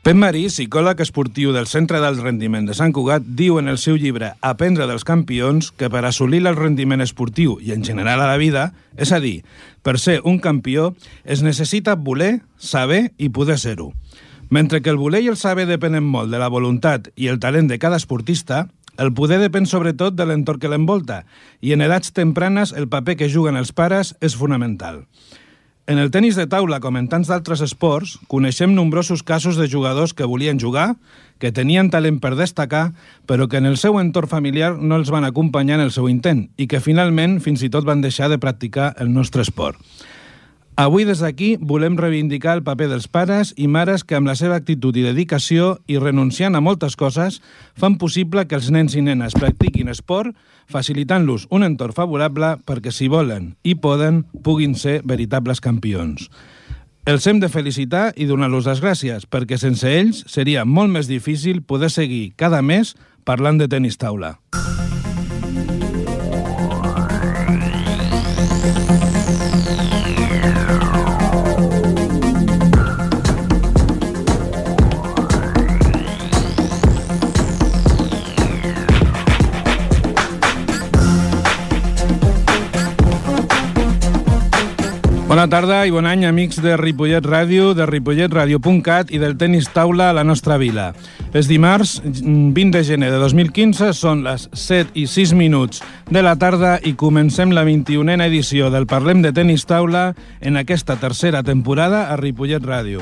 Pep Marí, psicòleg esportiu del Centre del Rendiment de Sant Cugat, diu en el seu llibre Aprendre dels campions que per assolir el rendiment esportiu i en general a la vida, és a dir, per ser un campió, es necessita voler, saber i poder ser-ho. Mentre que el voler i el saber depenen molt de la voluntat i el talent de cada esportista, el poder depèn sobretot de l'entorn que l'envolta i en edats tempranes el paper que juguen els pares és fonamental. En el tennis de taula, com en tants d'altres esports, coneixem nombrosos casos de jugadors que volien jugar, que tenien talent per destacar, però que en el seu entorn familiar no els van acompanyar en el seu intent i que finalment fins i tot van deixar de practicar el nostre esport. Avui des d'aquí volem reivindicar el paper dels pares i mares que amb la seva actitud i dedicació i renunciant a moltes coses fan possible que els nens i nenes practiquin esport facilitant-los un entorn favorable perquè si volen i poden puguin ser veritables campions. Els hem de felicitar i donar-los les gràcies perquè sense ells seria molt més difícil poder seguir cada mes parlant de tenis taula. Bona tarda i bon any, amics de Ripollet Ràdio, de ripolletradio.cat i del tenis taula a la nostra vila. És dimarts, 20 de gener de 2015, són les 7 i 6 minuts de la tarda i comencem la 21a edició del Parlem de Tenis Taula en aquesta tercera temporada a Ripollet Ràdio.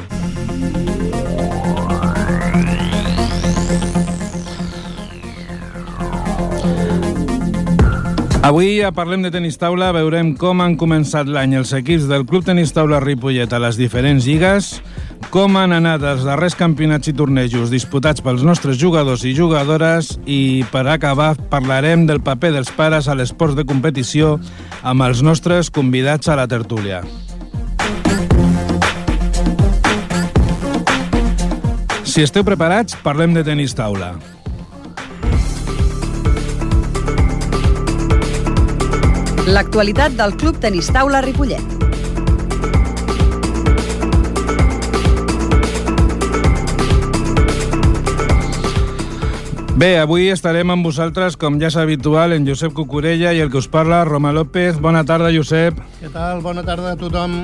Avui a Parlem de Tenis Taula veurem com han començat l'any els equips del Club Tenis Taula Ripollet a les diferents lligues, com han anat els darrers campionats i tornejos disputats pels nostres jugadors i jugadores i per acabar parlarem del paper dels pares a l'esports de competició amb els nostres convidats a la tertúlia. Si esteu preparats, parlem de tenis taula. L'actualitat del Club Tenis Taula Ripollet. Bé, avui estarem amb vosaltres, com ja és habitual, en Josep Cucurella i el que us parla, Roma López. Bona tarda, Josep. Què tal? Bona tarda a tothom.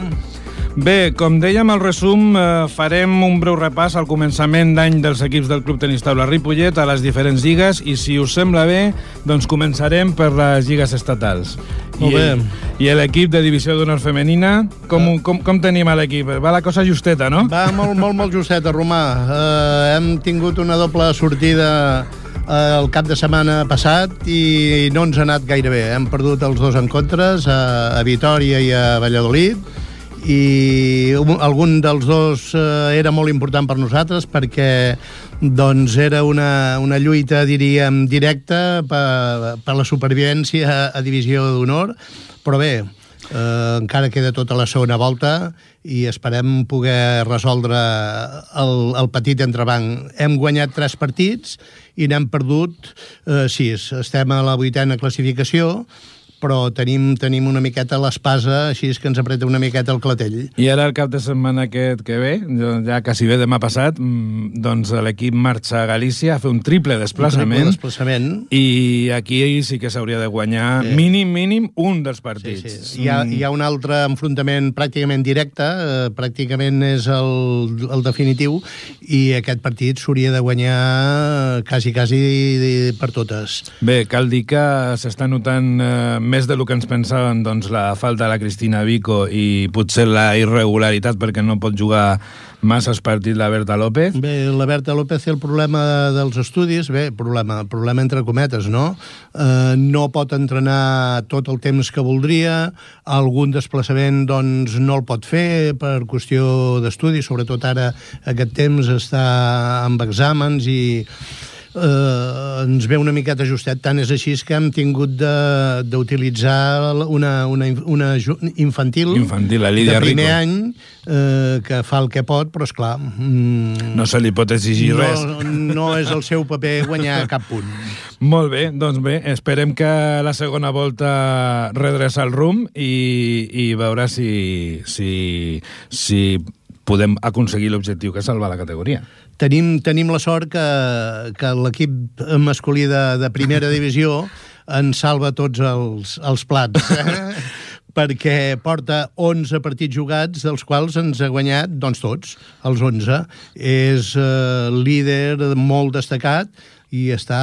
Bé, com dèiem al resum, eh, farem un breu repàs al començament d'any dels equips del Club Tenis Taula Ripollet a les diferents lligues i si us sembla bé, doncs començarem per les lligues estatals. Molt I, bé. I l'equip de divisió d'honor femenina, com, com, com tenim a l'equip? Va la cosa justeta, no? Va molt, molt, molt justeta, Romà. Uh, hem tingut una doble sortida eh, el cap de setmana passat i no ens ha anat gaire bé. Hem perdut els dos encontres, a, a Vitoria i a Valladolid, i un- algun dels dos eh, era molt important per nosaltres perquè doncs era una, una lluita, diríem, directa per, per la supervivència a, a divisió d'honor, però bé, eh, encara queda tota la segona volta i esperem poder resoldre el, el petit entrebanc. Hem guanyat tres partits i n'hem perdut eh, sis. Estem a la vuitena classificació, però tenim, tenim una miqueta l'espasa, així és que ens apreta una miqueta el clatell. I ara el cap de setmana aquest que ve, ja quasi bé demà passat, mm, doncs l'equip marxa a Galícia a fer un triple desplaçament. Un desplaçament. I aquí sí que s'hauria de guanyar Sí. mínim, mínim, un dels Sí, partits. sí. Hi, ha, hi ha un altre enfrontament pràcticament directe, eh, pràcticament és el, el definitiu, i aquest partit s'hauria de guanyar quasi, quasi per totes. Bé, cal dir que s'està notant eh, més del que ens pensàvem doncs, la falta de la Cristina Vico i potser la irregularitat perquè no pot jugar masses partits la Berta López. Bé, la Berta López té el problema dels estudis, bé, problema, problema entre cometes, no? Eh, no pot entrenar tot el temps que voldria, algun desplaçament doncs, no el pot fer per qüestió d'estudi, sobretot ara aquest temps està amb exàmens i eh, ens ve una miqueta ajustat. Tant és així que hem tingut de- d'utilitzar una, una, una infantil, Infantil, la Lídia de primer Rico. any eh, que fa el que pot, però és clar mm, No se li pot exigir res. no, no és el seu paper guanyar cap punt. Molt bé, doncs bé, esperem que la segona volta redreça el rum i, i veure si, si, si podem aconseguir l'objectiu que és salvar la categoria. Tenim, tenim la sort que, que l'equip masculí de, de primera divisió en salva tots els, els plats. Eh? perquè porta 11 partits jugats, dels quals ens ha guanyat, doncs tots, els 11. És eh, líder molt destacat i està,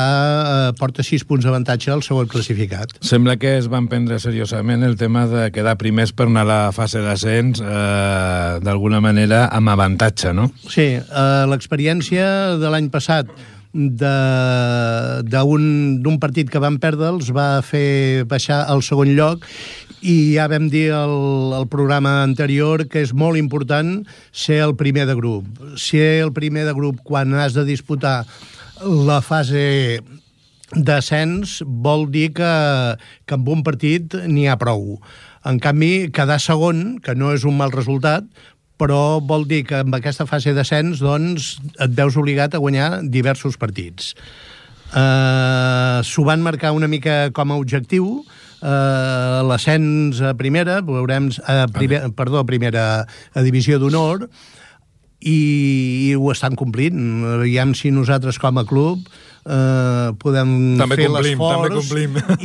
eh, porta 6 punts d'avantatge al segon classificat. Sembla que es van prendre seriosament el tema de quedar primers per anar a la fase d'ascens eh, d'alguna manera amb avantatge, no? Sí, eh, l'experiència de l'any passat d'un partit que van perdre els va fer baixar al segon lloc i ja vam dir al, al programa anterior que és molt important ser el primer de grup. Ser el primer de grup quan has de disputar la fase d'ascens vol dir que, que amb un partit n'hi ha prou. En canvi, quedar segon, que no és un mal resultat, però vol dir que amb aquesta fase d'ascens doncs, et veus obligat a guanyar diversos partits. Uh, S'ho van marcar una mica com a objectiu, uh, l'ascens a primera, veurem, a primer, perdó, a primera a divisió d'honor, i, i ho estan complint. Aviam si nosaltres com a club eh, podem també fer l'esforç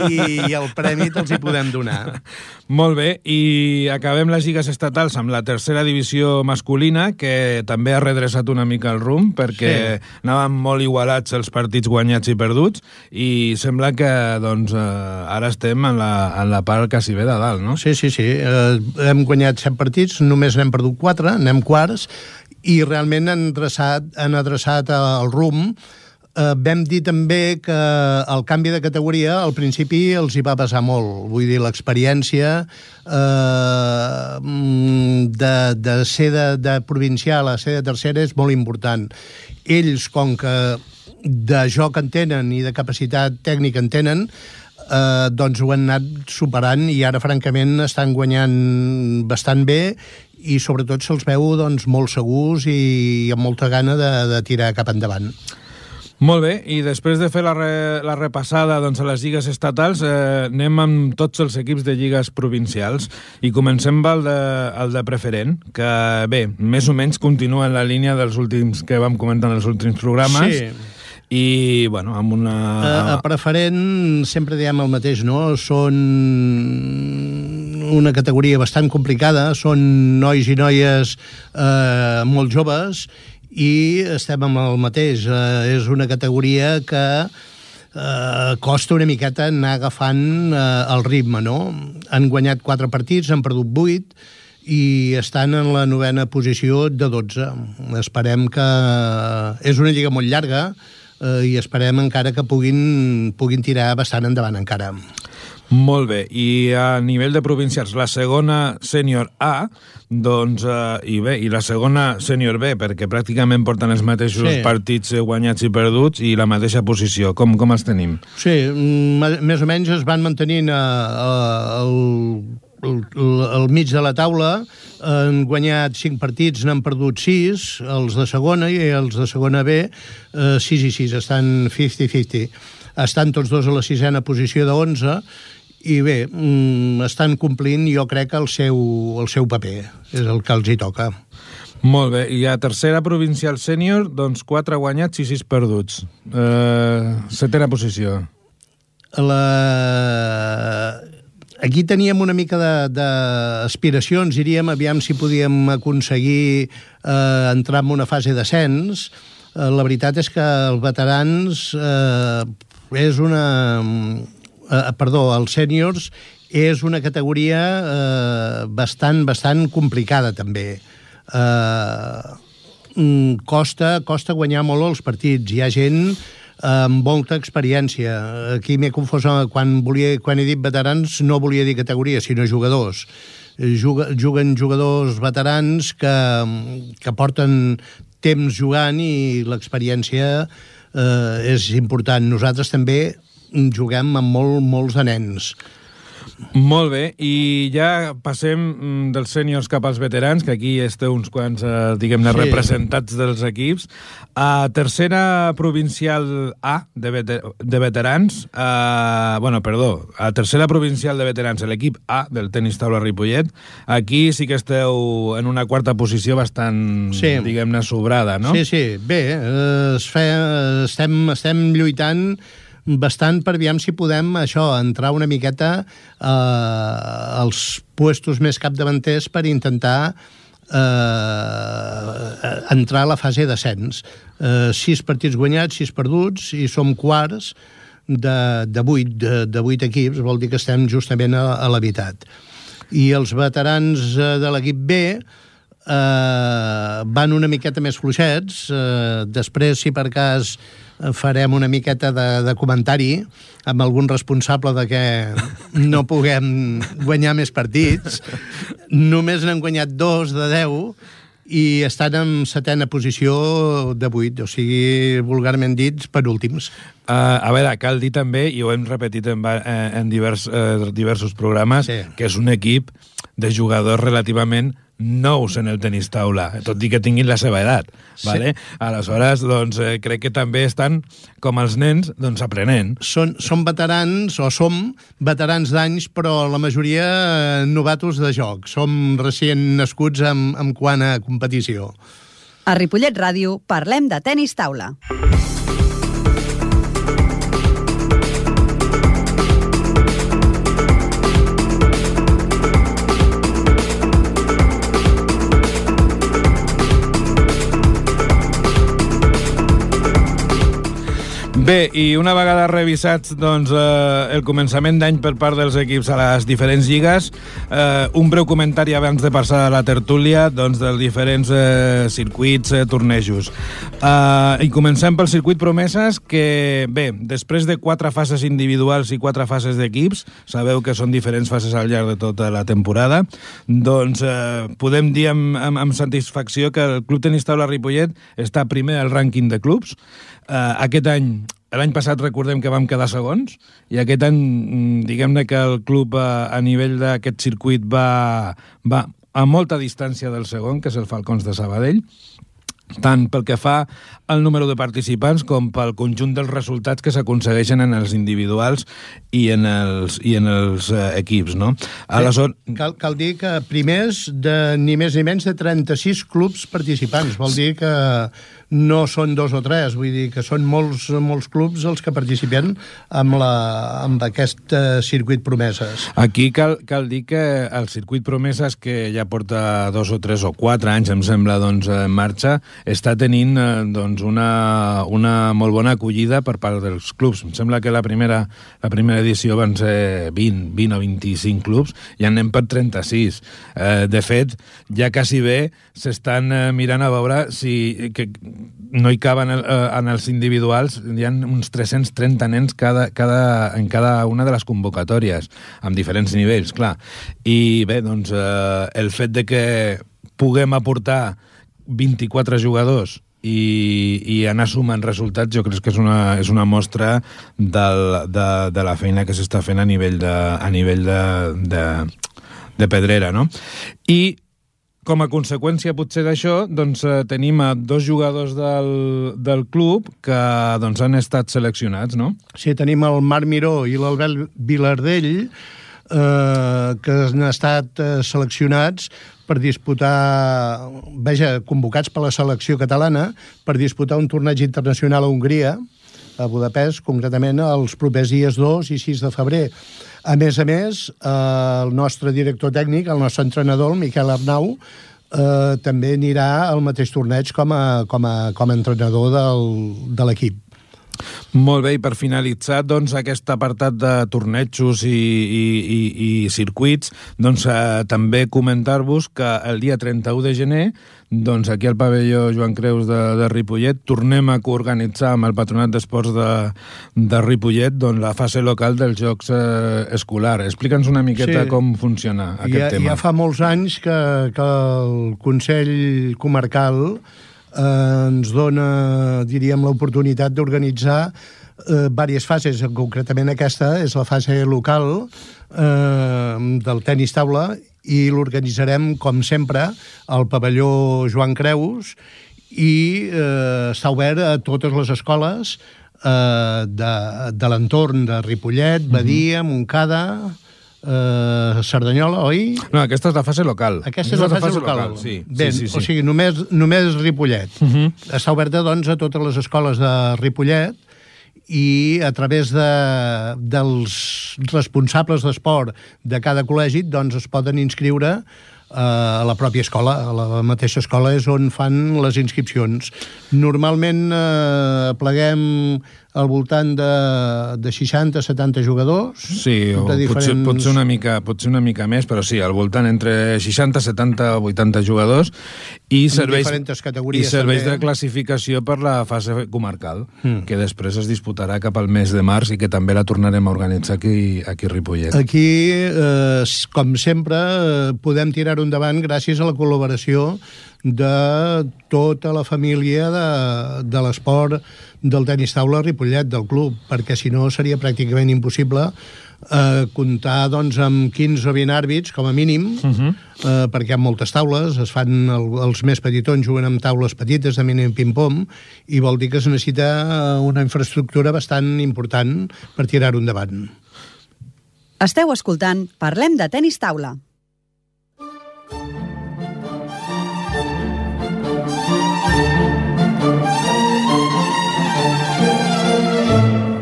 i, i el premi te'ls hi podem donar. Molt bé, i acabem les lligues estatals amb la tercera divisió masculina, que també ha redreçat una mica el rumb, perquè sí. anaven molt igualats els partits guanyats i perduts, i sembla que doncs, eh, ara estem en la, en la part quasi bé de dalt, no? Sí, sí, sí. Eh, hem guanyat set partits, només n'hem perdut quatre, anem quarts, i realment han adreçat, han adreçat el rumb eh, vam dir també que el canvi de categoria al principi els hi va passar molt. Vull dir, l'experiència eh, de, de ser de, de provincial a ser de tercera és molt important. Ells, com que de joc en tenen i de capacitat tècnica en tenen, eh, doncs ho han anat superant i ara, francament, estan guanyant bastant bé i sobretot se'ls veu doncs, molt segurs i amb molta gana de, de tirar cap endavant. Molt bé, i després de fer la, re, la repassada doncs, a les lligues estatals, eh, anem amb tots els equips de lligues provincials i comencem amb el de, el de preferent, que bé, més o menys continua en la línia dels últims que vam comentar en els últims programes. Sí i, bueno, amb una... A, a preferent sempre diem el mateix, no? Són una categoria bastant complicada, són nois i noies eh, molt joves i estem amb el mateix. Eh, és una categoria que eh, costa una miqueta anar agafant eh, el ritme, no? Han guanyat quatre partits, han perdut vuit, i estan en la novena posició de 12. Esperem que... És una lliga molt llarga eh, i esperem encara que puguin, puguin tirar bastant endavant encara. Molt bé, i a nivell de provincials, la segona sènior A, doncs, eh, i bé, i la segona sènior B, perquè pràcticament porten els mateixos sí. partits guanyats i perduts i la mateixa posició. Com, com els tenim? Sí, mm, més o menys es van mantenint eh, al, al mig de la taula, han guanyat 5 partits, n'han perdut 6, els de segona i els de segona B, eh, 6 i 6, estan 50-50. Estan tots dos a la sisena posició de 11 i bé, mm, estan complint jo crec el seu, el seu paper, és el que els hi toca. Molt bé, i a tercera provincial sènior, doncs 4 guanyats i 6 perduts. Eh, setena posició. La... Aquí teníem una mica d'aspiracions, diríem, aviam si podíem aconseguir eh, entrar en una fase d'ascens. Eh, la veritat és que els veterans eh, és una eh, perdó, els sèniors és una categoria eh, bastant, bastant complicada, també. Eh, mm, costa, costa guanyar molt els partits. Hi ha gent amb molta experiència. Aquí m'he confós quan, volia, quan he dit veterans, no volia dir categoria, sinó jugadors. Juga, juguen jugadors veterans que, que porten temps jugant i l'experiència eh, és important. Nosaltres també juguem amb molt, molts nens. Molt bé, i ja passem mm, dels sèniors cap als veterans, que aquí esteu uns quants, eh, diguem-ne, Sí. representats dels equips. A tercera provincial A de, veter de veterans, eh, bueno, perdó, a tercera provincial de veterans, l'equip A del tenis taula Ripollet, aquí sí que esteu en una quarta posició bastant, Sí. diguem-ne, sobrada, no? Sí, sí, bé, eh, es fe, estem, estem lluitant bastant per aviam si podem això entrar una miqueta eh, als puestos més capdavanters per intentar eh, entrar a la fase d'ascens. Eh, sis partits guanyats, sis perduts, i som quarts de, de, vuit, de, de vuit equips, vol dir que estem justament a, a la meitat. I els veterans eh, de l'equip B van una miqueta més fluixets. Eh, després, si per cas eh, farem una miqueta de, de comentari amb algun responsable de que no puguem guanyar més partits. Només n'han guanyat dos de 10 i estan en setena posició de 8, o sigui, vulgarment dits, per últims. Uh, a veure, cal dir també, i ho hem repetit en, eh, en divers, eh, diversos programes, Sí. que és un equip de jugadors relativament nous en el tenis taula, tot i que tinguin la seva edat. Sí. Vale? Aleshores, doncs, eh, crec que també estan, com els nens, doncs, aprenent. Són, són veterans, o som veterans d'anys, però la majoria eh, novatos de joc. Som recient nascuts en, en quant a competició. A Ripollet Ràdio parlem de tennis taula. Bé, i una vegada revisats doncs, eh, el començament d'any per part dels equips a les diferents lligues, eh, un breu comentari abans de passar a la tertúlia doncs, dels diferents eh, circuits, eh, tornejos. Eh, I comencem pel circuit promeses, que, bé, després de quatre fases individuals i quatre fases d'equips, sabeu que són diferents fases al llarg de tota la temporada, doncs eh, podem dir amb, amb, amb satisfacció que el Club Tenis Taula Ripollet està primer al rànquing de clubs. Eh, aquest any L'any passat recordem que vam quedar segons i aquest any, mm, diguem-ne que el club a, a nivell d'aquest circuit va, va a molta distància del segon, que és el Falcons de Sabadell, tant pel que fa al número de participants com pel conjunt dels resultats que s'aconsegueixen en els individuals i en els, i en els eh, equips, no? Aleshores, Cal, cal dir que primers de ni més ni menys de 36 clubs participants. Vol dir que no són dos o tres, vull dir que són molts, molts clubs els que participen amb, la, amb aquest eh, circuit promeses. Aquí cal, cal dir que el circuit Promeses, que ja porta dos o tres o quatre anys, em sembla, doncs, en marxa, està tenint eh, doncs, una, una molt bona acollida per part dels clubs. Em sembla que la primera, la primera edició van ser 20, 20 o 25 clubs i anem per 36. Eh, de fet, ja quasi bé s'estan eh, mirant a veure si que no hi caben el, eh, en els individuals, hi ha uns 330 nens cada, cada, en cada una de les convocatòries, amb diferents nivells, clar. I bé, doncs, eh, el fet de que puguem aportar 24 jugadors i, i anar sumant resultats jo crec que és una, és una mostra del, de, de la feina que s'està fent a nivell de, a nivell de, de, de pedrera, no? I com a conseqüència potser d'això, doncs eh, tenim a dos jugadors del, del club que doncs, han estat seleccionats, no? Sí, tenim el Marc Miró i l'Albert Vilardell, eh, que han estat eh, seleccionats per disputar, veja, convocats per la selecció catalana, per disputar un torneig internacional a Hongria, a Budapest, concretament els propers dies 2 i 6 de febrer. A més a més, eh, el nostre director tècnic, el nostre entrenador, el Miquel Arnau, eh, també anirà al mateix torneig com a, com a, com a entrenador del, de l'equip. Molt bé, i per finalitzar doncs, aquest apartat de tornejos i, i, i, i circuits, doncs, eh, també comentar-vos que el dia 31 de gener, doncs, aquí al pavelló Joan Creus de, de Ripollet, tornem a coorganitzar amb el Patronat d'Esports de, de Ripollet doncs, la fase local dels Jocs eh, Escolar. Explica'ns una miqueta Sí. com funciona aquest ja, tema. Ja fa molts anys que, que el Consell Comarcal eh, ens dona, diríem, l'oportunitat d'organitzar eh, diverses fases, concretament aquesta és la fase local eh, del tennis taula i l'organitzarem, com sempre, al pavelló Joan Creus i eh, està obert a totes les escoles eh, de, de l'entorn de Ripollet, Badia, Montcada, eh, Cerdanyola, oi? No, aquesta és la fase local. Aquesta és la fase, local. local. Sí, Ben, sí, sí, sí. o sigui, només, només Ripollet. Uh -huh. Està oberta, doncs, a totes les escoles de Ripollet i a través de, dels responsables d'esport de cada col·legi doncs es poden inscriure eh, a la pròpia escola, a la mateixa escola és on fan les inscripcions. Normalment eh, pleguem al voltant de, de 60-70 jugadors. Sí, o de potser, potser, una mica, potser una mica més, però sí, al voltant entre 60, 70 o 80 jugadors i serveis, diferents i serveis també. de classificació per la fase comarcal, mm. que després es disputarà cap al mes de març i que també la tornarem a organitzar aquí, aquí a Ripollet. Aquí, eh, com sempre, eh, podem tirar-ho endavant gràcies a la col·laboració de tota la família de, de l'esport del tenis taula Ripollet, del club, perquè si no seria pràcticament impossible eh, comptar doncs, amb 15 o 20 àrbits, com a mínim, uh -huh. eh, perquè hi ha moltes taules, es fan el, els més petitons juguen amb taules petites de mínim ping-pong, i vol dir que es necessita una infraestructura bastant important per tirar-ho endavant. Esteu escoltant Parlem de tenis taula.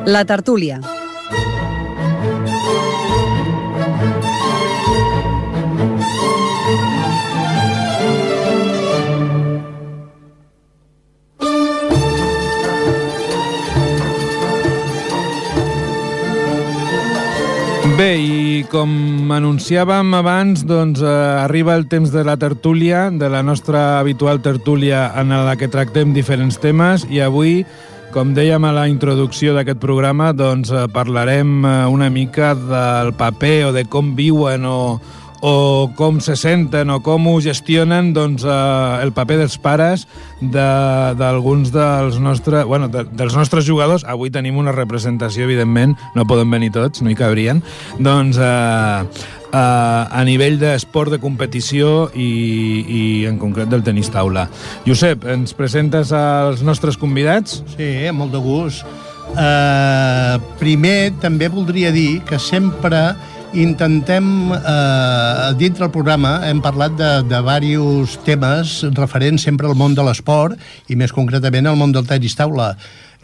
La tertúlia. Bé, i com anunciàvem abans, doncs eh, arriba el temps de la tertúlia, de la nostra habitual tertúlia en la que tractem diferents temes, i avui, com dèiem a la introducció d'aquest programa, doncs eh, parlarem eh, una mica del paper o de com viuen o, o com se senten o com ho gestionen doncs, eh, el paper dels pares d'alguns de, dels, nostre, bueno, de, dels nostres jugadors. Avui tenim una representació, evidentment, no poden venir tots, no hi cabrien. Doncs eh, eh, a nivell d'esport de competició i, i en concret del tenis taula. Josep, ens presentes als nostres convidats? Sí, amb molt de gust. Uh, primer, també voldria dir que sempre intentem, eh, dintre del programa, hem parlat de, de diversos temes referents sempre al món de l'esport i més concretament al món del tenis taula.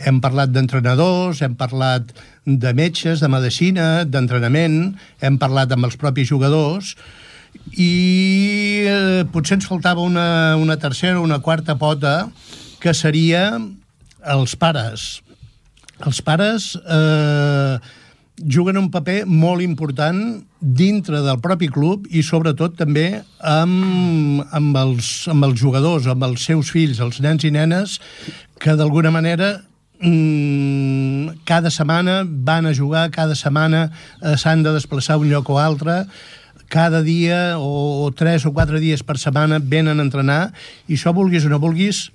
Hem parlat d'entrenadors, hem parlat de metges, de medicina, d'entrenament, hem parlat amb els propis jugadors i eh, potser ens faltava una, una tercera o una quarta pota que seria els pares. Els pares eh, juguen un paper molt important dintre del propi club i sobretot també amb, amb, els, amb els jugadors, amb els seus fills, els nens i nenes, que d'alguna manera mmm, cada setmana van a jugar, cada setmana eh, s'han de desplaçar un lloc o altre, cada dia o, o tres o quatre dies per setmana venen a entrenar i això vulguis o no vulguis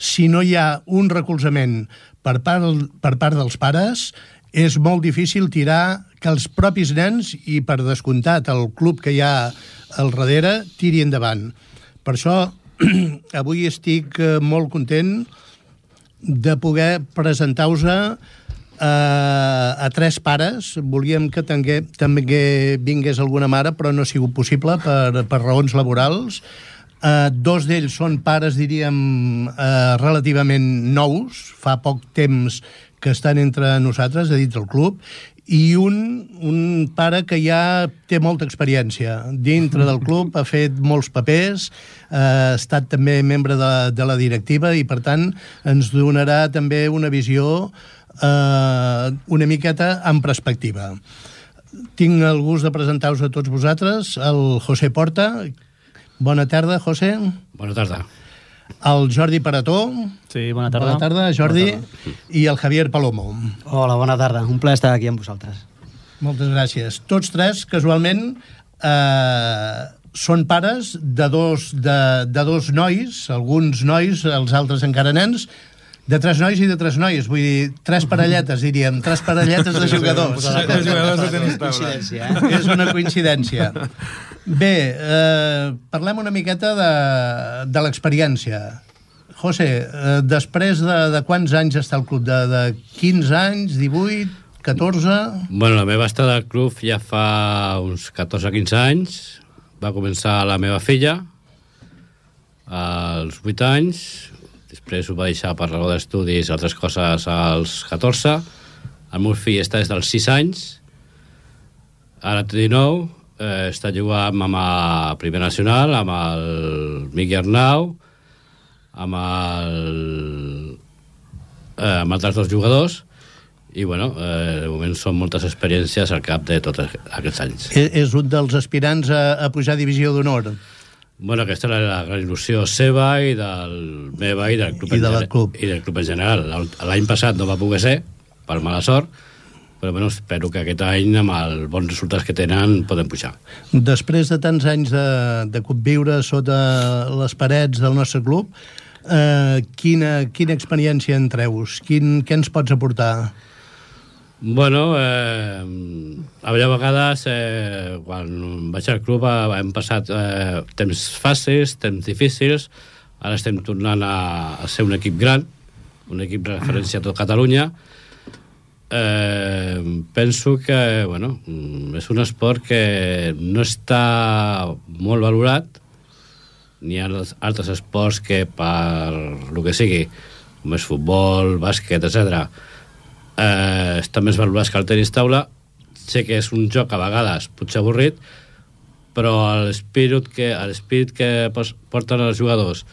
si no hi ha un recolzament per part, per part dels pares és molt difícil tirar que els propis nens i per descomptat el club que hi ha al darrere tiri endavant. Per això avui estic eh, molt content de poder presentar-vos a, a tres pares. Volíem que també, també vingués alguna mare, però no ha sigut possible per, per raons laborals. Uh, dos d'ells són pares, diríem, uh, relativament nous, fa poc temps que estan entre nosaltres, a dins del club, i un, un pare que ja té molta experiència dintre del club, ha fet molts papers, eh, ha estat també membre de, de la directiva i, per tant, ens donarà també una visió eh, una miqueta en perspectiva. Tinc el gust de presentar-vos a tots vosaltres el José Porta. Bona tarda, José. Bona tarda. El Jordi Parató. Sí, bona tarda. Bona tarda, Jordi. Bona tarda. I el Javier Palomo. Hola, bona tarda. Un plaer estar aquí amb vosaltres. Moltes gràcies. Tots tres, casualment, eh, són pares de dos, de, de dos nois, alguns nois, els altres encara nens, De tres nois i de tres noies, vull dir, tres parelletes, diríem, tres parelletes de jugadors. De jugadors de tenis taula. Coincidència, eh? És una coincidència. Bé, eh, parlem una miqueta de, de l'experiència. José, eh, després de, de quants anys està al club? De, de 15 anys, 18, 14? Bueno, la meva estada al club ja fa uns 14-15 anys. Va començar la meva filla als 8 anys, després ho va deixar per raó d'estudis altres coses als 14. El meu fill està des dels 6 anys, ara té 19, eh, està jugant amb la Primera Nacional, amb el Miqui Arnau, amb el eh, amb altres dos jugadors i bueno, eh, de moment són moltes experiències al cap de tots aquests anys. És, és un dels aspirants a, a pujar a divisió d'honor. Bueno, aquesta era la gran il·lusió seva i del meva i del club, I en de gene- club. i del club en general. L'any passat no va poder ser, per mala sort, però bueno, espero que aquest any, amb els bons resultats que tenen, podem pujar. Després de tants anys de, de conviure sota les parets del nostre club, eh, quina, quina experiència en treus? Quin, què ens pots aportar? Bueno, eh, a vegades, eh, quan vaig al club, eh, hem passat eh, temps fàcils, temps difícils, ara estem tornant a, a ser un equip gran, un equip de referència a tot Catalunya. Eh, penso que, bueno, és un esport que no està molt valorat, n'hi ha altres- esports que per el que sigui, com és futbol, bàsquet, etc eh, està més valorats que el tenis taula. Sé que és un joc a vegades potser avorrit, però l'espírit que, l'espírit que porten els jugadors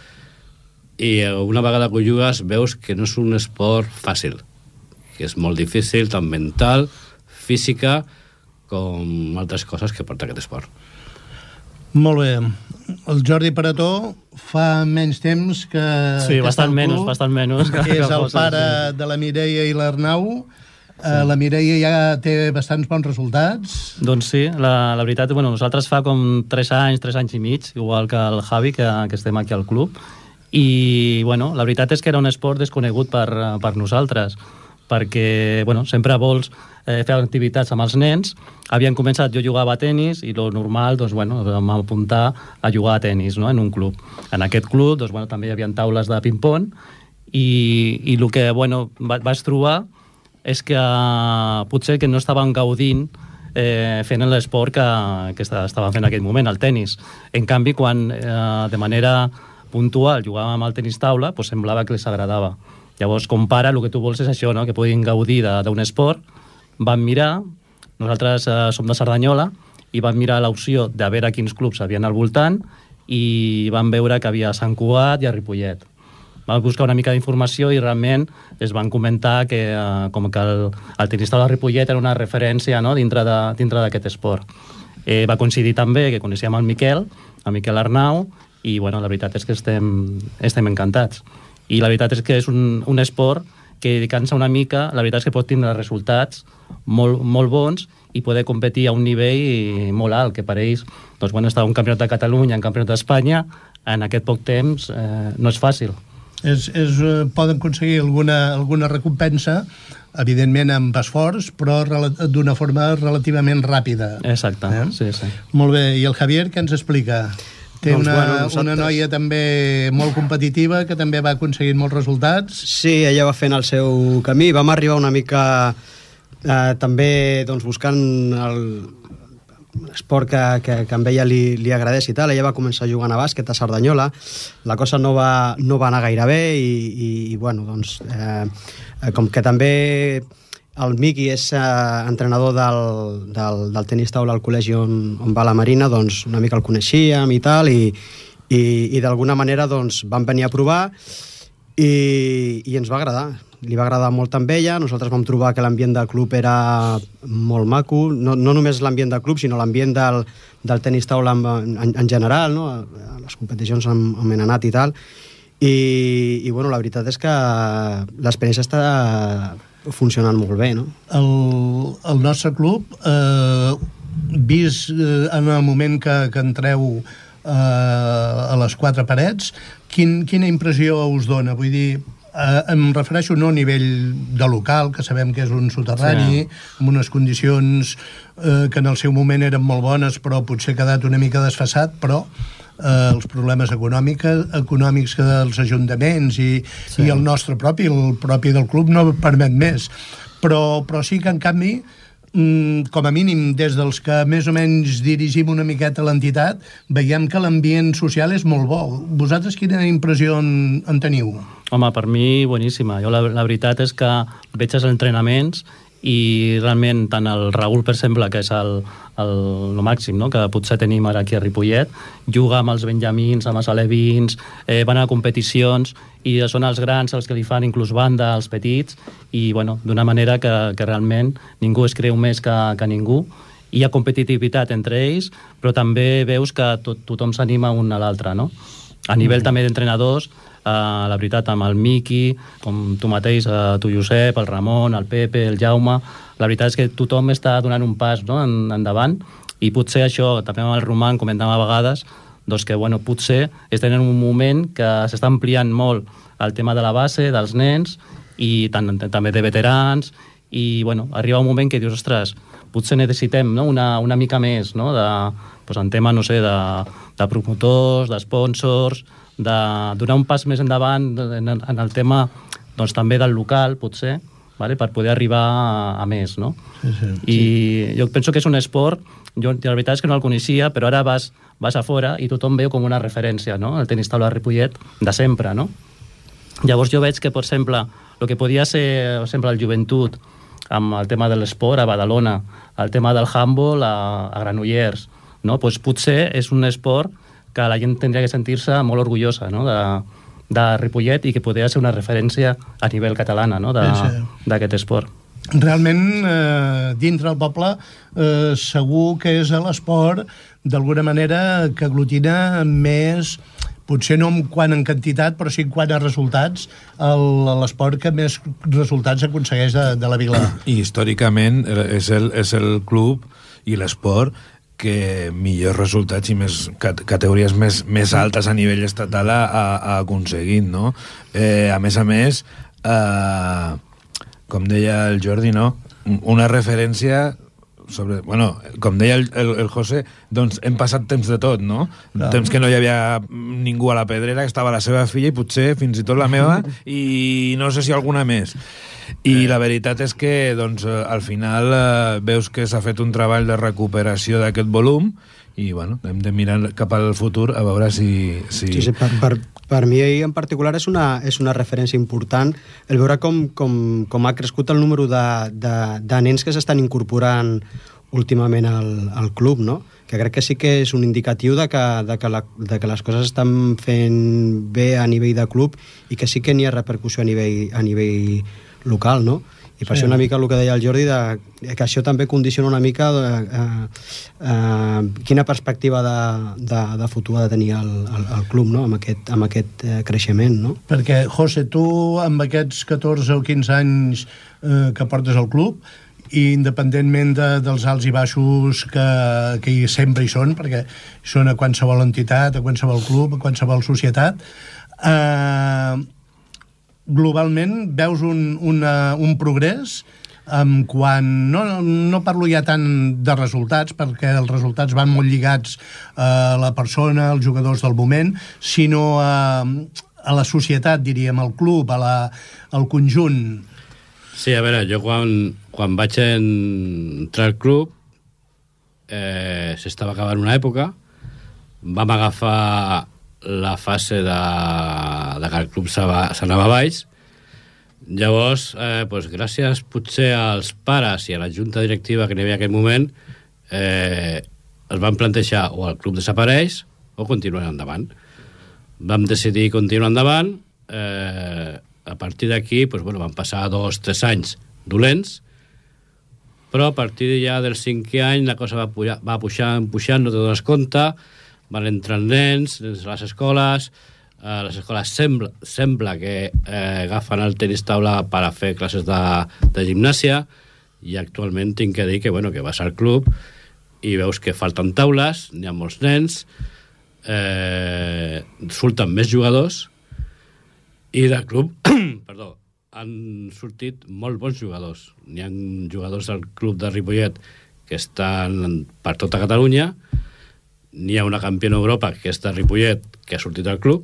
i eh, una vegada que ho jugues veus que no és un esport fàcil, que és molt difícil, tant mental, física, com altres coses que porta aquest esport. Molt bé. El Jordi Parató fa menys temps que... Sí, que bastant al menys, bastant menys que- És que el pare de la Mireia i l'Arnau. Eh, la Mireia ja té bastants bons resultats. Doncs sí, la, la veritat, bueno, nosaltres fa com 3 anys, 3 anys i mig, igual que el Javi, que, que estem aquí al club, i bueno, la veritat és que era un esport desconegut per, per nosaltres, perquè bueno, sempre vols eh, fer activitats amb els nens. Havien començat, jo jugava a tennis i lo normal, doncs, bueno, vam apuntar a jugar a tennis no? en un club. En aquest club doncs, bueno, també hi havia taules de ping-pong i, i el que bueno, va, vaig trobar és que uh, potser que no estaven gaudint eh, fent l'esport que, que esta- estaven fent en aquell moment, el tennis. En canvi, quan eh, de manera puntual jugàvem el tenis taula, pues semblava que els agradava. Llavors, compara, el que tu vols és això, no? que puguin gaudir d'un esport. Vam mirar, nosaltres eh, som de Cerdanyola, i vam mirar l'opció de veure quins clubs havien al voltant i vam veure que havia Sant Cugat i a Ripollet vam buscar una mica d'informació i realment es van comentar que eh, com que el, el tenista de Ripollet era una referència no? dintre d'aquest esport. Eh, va coincidir també que coneixíem el Miquel, el Miquel Arnau, i bueno, la veritat és que estem, estem encantats. I la veritat és que és un, un esport que dedicant-se una mica, la veritat és que pot tindre resultats molt, molt bons i poder competir a un nivell molt alt, que per ells doncs, estar a un campionat de Catalunya, un campionat d'Espanya, en aquest poc temps eh, no és fàcil. És, és, eh, poden aconseguir alguna, alguna recompensa, evidentment amb esforç, però d'una forma relativament ràpida. Exacte, Eh? sí, sí. Molt bé, i el Javier què ens explica? Té Doncs, una, bueno, nosaltres- una noia també molt competitiva que també va aconseguir molts resultats. Sí, ella va fent el seu camí. Vam arribar una mica eh, també doncs, buscant el esport que, que, que a ella li, li agradés i tal. Ella va començar jugant a bàsquet a Cerdanyola. La cosa no va, no va anar gaire bé i, i, i bueno, doncs, eh, eh, com que també el Miqui és eh, entrenador del, del, del tenis taula al col·legi on, on va la Marina, doncs una mica el coneixíem i tal, i, i, i d'alguna manera doncs, vam venir a provar i, i ens va agradar. Li va agradar molt amb ella, nosaltres vam trobar que l'ambient del club era molt maco, no, no només l'ambient del club, sinó l'ambient del, del tenis taula en, en, en general, no? a les competicions on, on hem anat i tal, i, i bueno, la veritat és que l'experiència està funcionant molt bé, no? El, el nostre club, eh, vist eh, en el moment que, que entreu eh, a les quatre parets, quin, quina impressió us dona? Vull dir, Eh, em refereixo no a nivell de local, que sabem que és un soterrani, sí. amb unes condicions eh, que en el seu moment eren molt bones, però potser ha quedat una mica desfassat, però eh, els problemes econòmics, econòmics que dels ajuntaments i, sí. i el nostre propi, el propi del club, no permet més. Però, però sí que, en canvi, mm, com a mínim des dels que més o menys dirigim una miqueta l'entitat, veiem que l'ambient social és molt bo. Vosaltres quina impressió en, en teniu? Home, per mi, boníssima. Jo la, la veritat és que veig els entrenaments i realment tant el Raül, per exemple, que és el, el, el màxim no? que potser tenim ara aquí a Ripollet, juga amb els benjamins, amb els alevins, eh, van a competicions i són els grans els que li fan inclús banda als petits i bueno, d'una manera que, que realment ningú es creu més que, que ningú hi ha competitivitat entre ells però també veus que tot, tothom s'anima un a l'altre no? a nivell mm. també d'entrenadors Uh, la veritat, amb el Miqui, com tu mateix, uh, tu Josep, el Ramon, el Pepe, el Jaume, la veritat és que tothom està donant un pas no, en, endavant i potser això, també amb el Roman comentàvem a vegades, doncs que bueno, potser estem en un moment que s'està ampliant molt el tema de la base, dels nens, i tant, també de veterans, i bueno, arriba un moment que dius, ostres, potser necessitem no? una, una mica més no? de, doncs, en tema, no sé, de, de promotors, d'esponsors, de donar un pas més endavant en, en el tema doncs, també del local, potser, vale? per poder arribar a, a més, no? Sí, sí, I sí. jo penso que és un esport, jo la veritat és que no el coneixia, però ara vas, vas a fora i tothom veu com una referència, no?, el tenis taula de Ripollet de sempre, no? Llavors jo veig que, per exemple, el que podia ser, per exemple, el joventut, amb el tema de l'esport a Badalona, el tema del handball a, a Granollers, no? pues potser és un esport que la gent tindria que sentir-se molt orgullosa no? de, de Ripollet i que podria ser una referència a nivell catalana no? d'aquest esport. Realment, eh, dintre del poble, eh, segur que és l'esport, d'alguna manera, que aglutina més potser no en quant en quantitat, però sí en quant a resultats, l'esport que més resultats aconsegueix de, de la vila. I històricament eh, és el, és el club i l'esport que millors resultats i més categories més, més altes a nivell estatal ha, ha aconseguit, no? Eh, a més a més, eh, com deia el Jordi, no? Una referència sobre, bueno, com deia el, el, el José, doncs hem passat temps de tot, no? Clar. Temps que no hi havia ningú a la pedrera, que estava la seva filla i potser fins i tot la meva i no sé si alguna més. I eh. la veritat és que doncs, eh, al final eh, veus que s'ha fet un treball de recuperació d'aquest volum i bueno, hem de mirar cap al futur a veure si... si... Sí, sí, per, per, per mi en particular és una, és una referència important el veure com, com, com ha crescut el número de, de, de nens que s'estan incorporant últimament al, al club, no? que crec que sí que és un indicatiu de que, de que, la, de que les coses estan fent bé a nivell de club i que sí que n'hi ha repercussió a nivell, a nivell local, no? I per sí. això una mica el que deia el Jordi, de, que això també condiciona una mica de, eh, eh, quina perspectiva de, de, de futur ha de tenir el, el, el club no? amb aquest, amb aquest eh, creixement. No? Perquè, José, tu amb aquests 14 o 15 anys eh, que portes al club, i independentment de, dels alts i baixos que, que hi sempre hi són, perquè són a qualsevol entitat, a qualsevol club, a qualsevol societat, eh, globalment veus un, una, un progrés um, quan no, no parlo ja tant de resultats, perquè els resultats van molt lligats a la persona, als jugadors del moment, sinó a, a la societat, diríem, al club, a la, al conjunt. Sí, a veure, jo quan, quan vaig entrar al club eh, s'estava acabant una època, vam agafar la fase de, de que el club s'anava baix. Llavors, eh, pues, gràcies potser als pares i a la junta directiva que n'hi havia en aquell moment, eh, es van plantejar o el club desapareix o continuar endavant. Vam decidir continuar endavant, eh, a partir d'aquí pues, bueno, van passar dos, tres anys dolents, però a partir ja del cinquè any la cosa va, pujar, va pujant, pujant, no te dones compte, van entrar nens a les escoles, eh, les escoles sembla, sembla que eh, agafen el tenis taula per a fer classes de, de gimnàsia i actualment tinc que dir que, bueno, que vas al club i veus que falten taules, n'hi ha molts nens, eh, surten més jugadors I del club, perdó, han sortit molt bons jugadors. N'hi ha jugadors del club de Ripollet que estan per tota Catalunya, n'hi ha una campiona d'Europa que és de Ripollet, que ha sortit del club,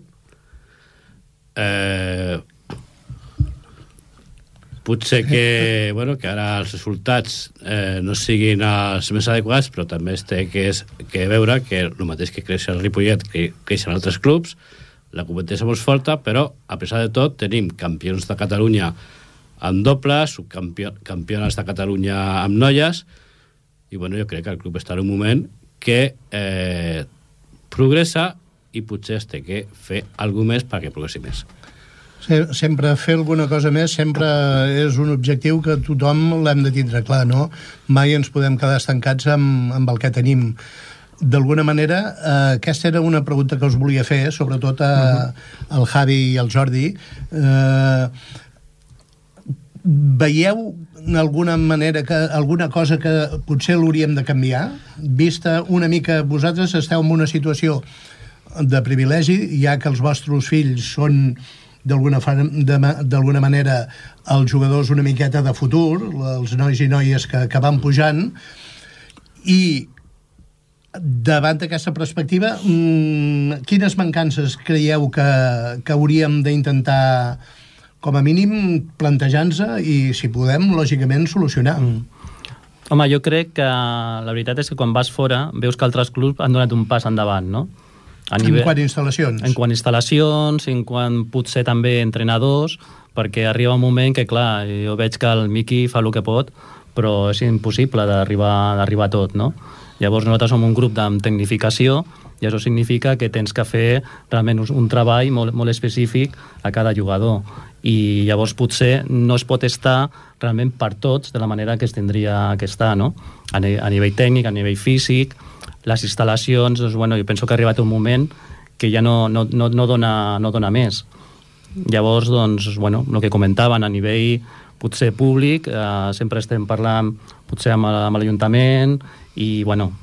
eh, potser que, bueno, que ara els resultats eh, no siguin els més adequats, però també es té que, és, que veure que el mateix que creix el Ripollet, que creix en altres clubs, la competència és molt forta, però, a pesar de tot, tenim campions de Catalunya en doble, subcampiones de Catalunya amb noies, i bueno, jo crec que el club està en un moment que eh, progressa i potser es té que fer alguna més perquè progressi més. Sempre fer alguna cosa més sempre és un objectiu que tothom l'hem de tindre clar, no? Mai ens podem quedar estancats amb, amb el que tenim. D'alguna manera, eh, aquesta era una pregunta que us volia fer, sobretot a, uh -huh. al Javi i al Jordi. Eh, veieu alguna manera que alguna cosa que potser l'hauríem de canviar? Vista una mica vosaltres esteu en una situació de privilegi ja que els vostres fills són d'alguna manera els jugadors una miqueta de futur, els nois i noies que, que van pujant, i davant d'aquesta perspectiva, mmm, quines mancances creieu que, que hauríem d'intentar, com a mínim, plantejar-nos i, si podem, lògicament, solucionar? Mm. Home, jo crec que la veritat és que quan vas fora veus que altres clubs han donat un pas endavant, no? A nivell, en quant a instal·lacions? En quant a instal·lacions, en quant potser també entrenadors, perquè arriba un moment que, clar, jo veig que el Miqui fa el que pot, però és impossible d'arribar a tot, no? Llavors nosaltres som un grup de tecnificació i això significa que tens que fer realment un treball molt, molt específic a cada jugador i llavors potser no es pot estar realment per tots de la manera que es tindria que estar, no? A, a nivell tècnic, a nivell físic, les instal·lacions, doncs, bueno, jo penso que ha arribat un moment que ja no, no, no, no, dona, no dona més. Llavors, doncs, bueno, el que comentaven a nivell potser públic, eh, sempre estem parlant potser amb, amb l'Ajuntament i, bueno,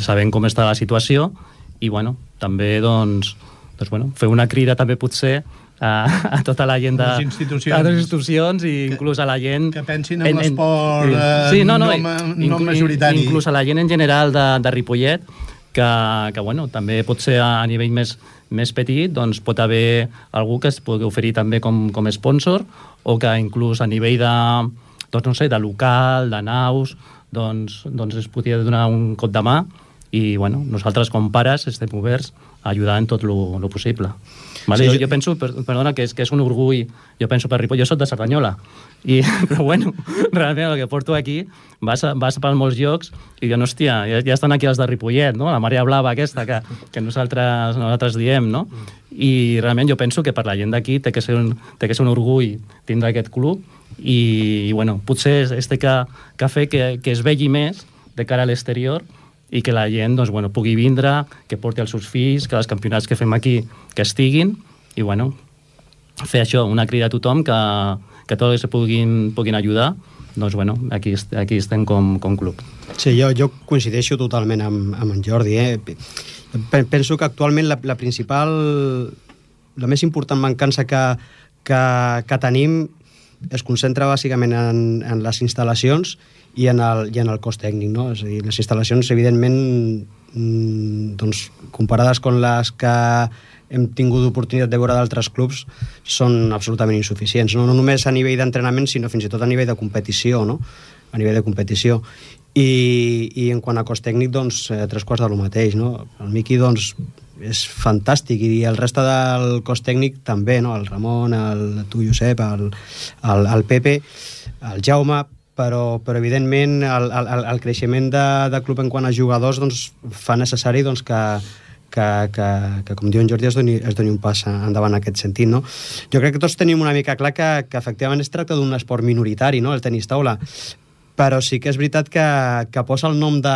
sabem com està la situació i, bueno, també, doncs, doncs bueno, fer una crida també potser a, a tota la gent de les institucions, a les institucions i inclús a la gent... Que pensin en, en l'esport sí. Eh, sí, no, no, no, no majoritari. Inclús a la gent en general de, de Ripollet, que, que bueno, també pot ser a nivell més, més petit, doncs pot haver algú que es pugui oferir també com, com sponsor o que inclús a nivell de, doncs no sé, de local, de naus, doncs, doncs es podria donar un cop de mà i bueno, nosaltres com pares estem oberts a ajudar en tot el possible. Vale? Sí, jo, jo penso, per, perdona, que és, que és un orgull, jo penso per Ripoll, jo soc de Cerdanyola, i, però bueno, realment el que porto aquí, vas, vas per molts llocs i no, hòstia, ja, ja estan aquí els de Ripollet, no? la Maria Blava aquesta que, que nosaltres, nosaltres diem, no? I realment jo penso que per la gent d'aquí té, que ser un, té que ser un orgull tindre aquest club i, i bueno, potser este que, que fer que, que es vegi més de cara a l'exterior i que la gent doncs, bueno, pugui vindre, que porti els seus fills, que els campionats que fem aquí que estiguin, i bueno, fer això, una crida a tothom que, que tots se puguin, puguin ajudar, doncs bueno, aquí, aquí estem com, com club. Sí, jo, jo coincideixo totalment amb, amb en Jordi. Eh? Penso que actualment la, la principal, la més important mancança que, que, que tenim es concentra bàsicament en, en les instal·lacions i en el, i en el cost tècnic. No? És a dir, les instal·lacions, evidentment, mm, doncs, comparades amb les que hem tingut oportunitat de veure d'altres clubs, són absolutament insuficients. No, no només a nivell d'entrenament, sinó fins i tot a nivell de competició, no? a nivell de competició. I, i en quant a cost tècnic, doncs, eh, tres quarts de lo mateix. No? El Miqui, doncs, és fantàstic i el reste del cos tècnic també, no? el Ramon, el, tu Josep, el, el, el Pepe, el Jaume, però, però evidentment el, el, el creixement de, de club en quant a jugadors doncs, fa necessari doncs, que, que, que, que, com diu en Jordi, es doni, es doni un pas endavant en aquest sentit. No? Jo crec que tots tenim una mica clar que, que efectivament es tracta d'un esport minoritari, no? el tenis taula, però sí que és veritat que, que posa el nom de,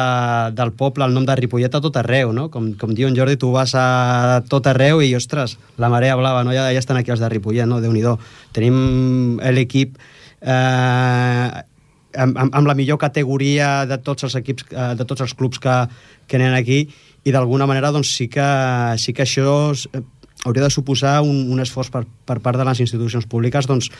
del poble, el nom de Ripollet a tot arreu, no? Com, com diu en Jordi, tu vas a tot arreu i, ostres, la marea blava, no? Ja, ja estan aquí els de Ripollet, no? déu nhi Tenim l'equip eh, amb, amb, amb la millor categoria de tots els equips, eh, de tots els clubs que, que anen aquí i d'alguna manera doncs sí que, sí que això eh, hauria de suposar un, un esforç per, per part de les institucions públiques doncs,